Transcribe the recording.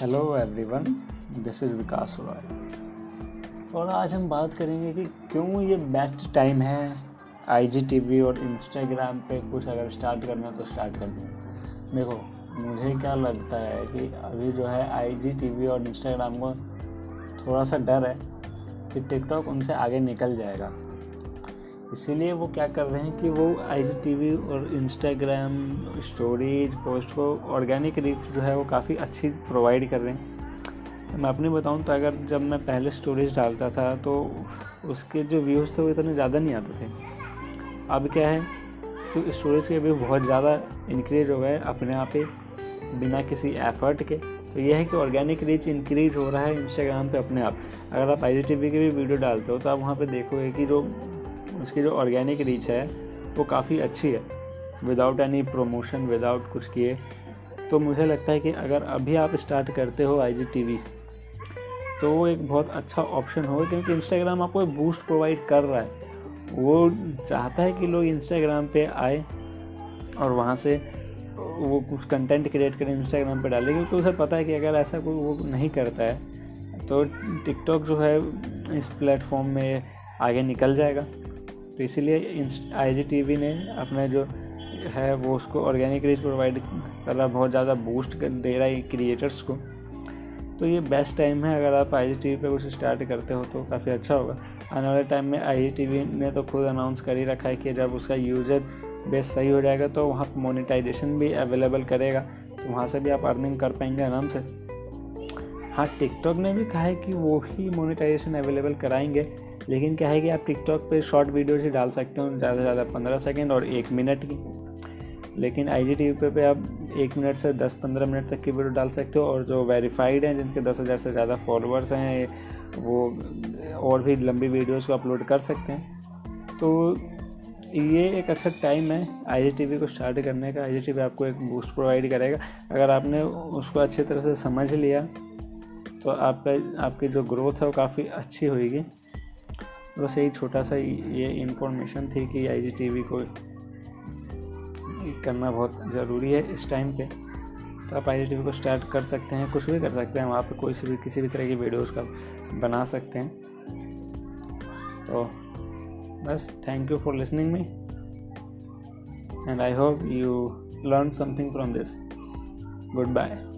Hello everyone this is Vikas Roy और आज हम बात करेंगे कि क्यों ये बेस्ट टाइम है आई जी टी वी और इंस्टाग्राम पे कुछ अगर स्टार्ट करना तो स्टार्ट कर दें। देखो, मुझे क्या लगता है कि अभी जो है आई जी टी वी और इंस्टाग्राम को थोड़ा सा डर है कि टिकटॉक उनसे आगे निकल जाएगा। इसीलिए वो क्या कर रहे हैं कि वो वी और इंस्टाग्राम स्टोरीज पोस्ट को ऑर्गेनिक रीच जो है वो काफ़ी अच्छी प्रोवाइड कर रहे हैं। मैं अपनी बताऊँ तो अगर जब मैं पहले स्टोरीज डालता था तो उसके जो व्यूज़ थे वो इतने ज़्यादा नहीं आते थे। अब क्या है तो स्टोरेज के व्यू बहुत ज़्यादा इंक्रीज हो गए अपने आप ही बिना किसी एफर्ट के। तो यह है कि ऑर्गेनिक रीच इंक्रीज हो रहा है इंस्टाग्राम पे अपने आप। अगर आप आई के भी वीडियो डालते हो तो आप वहाँ पे देखोगे कि जो उसकी जो ऑर्गेनिक रीच है, वो काफ़ी अच्छी है। विदाउट एनी प्रोमोशन विदाउट कुछ किए। तो मुझे लगता है कि अगर अभी आप स्टार्ट करते हो आई जी तो वो एक बहुत अच्छा ऑप्शन होगा, क्योंकि इंस्टाग्राम आपको एक बूस्ट प्रोवाइड कर रहा है। वो चाहता है कि लोग इंस्टाग्राम पे आए और वहाँ से वो कुछ कंटेंट क्रिएट करें इंस्टाग्राम पे डालें, क्योंकि उसे पता है कि अगर ऐसा कोई वो नहीं करता है तो टिकटॉक जो है, इस प्लेटफॉर्म में आगे निकल जाएगा। तो इसीलिए आई जी ने अपना जो है वो उसको ऑर्गेनिक रीच प्रोवाइड कर रहा बहुत ज़्यादा बूस्ट कर दे रहा है क्रिएटर्स को। तो ये बेस्ट टाइम है, अगर आप आई जी पर कुछ स्टार्ट करते हो तो काफ़ी अच्छा होगा। आने वाले टाइम में वी ने तो खुद अनाउंस कर ही रखा है कि जब उसका यूज़र बेस सही हो जाएगा तो वहाँ पर मोनिटाइजेशन भी अवेलेबल करेगा तो वहाँ से भी आप अर्निंग कर पाएँगे आराम से। हाँ टिकटॉक ने भी कहा है कि वो ही मोनिटाइजेशन अवेलेबल कराएँगे। लेकिन क्या है कि आप टिकटॉक पे शॉर्ट वीडियोज़ ही डाल सकते हो, ज़्यादा से ज़्यादा पंद्रह सेकेंड और एक मिनट की लेकिन आई जी टी वी पे आप एक मिनट से दस पंद्रह मिनट तक की वीडियो डाल सकते हो और जो वेरीफाइड हैं, जिनके दस हज़ार से ज़्यादा फॉलोअर्स हैं, वो और भी लंबी वीडियोज़ को अपलोड कर सकते हैं। तो ये एक अच्छा टाइम है आई जी टी वी को स्टार्ट करने का। आई जी टी वी आपको एक बूस्ट प्रोवाइड करेगा। अगर आपने उसको अच्छी तरह से समझ लिया तो आपका, आपकी जो ग्रोथ है वो काफ़ी अच्छी होगी बस यही छोटा सा ये इन्फॉर्मेशन थी कि आईजीटीवी को करना बहुत ज़रूरी है इस टाइम पे। तो आप आईजीटीवी को स्टार्ट कर सकते हैं, कुछ भी कर सकते हैं, वहाँ पे कोई सी भी, किसी भी तरह की वीडियोज़ का बना सकते हैं। तो बस thank you for listening me and I hope you learn something from this good bye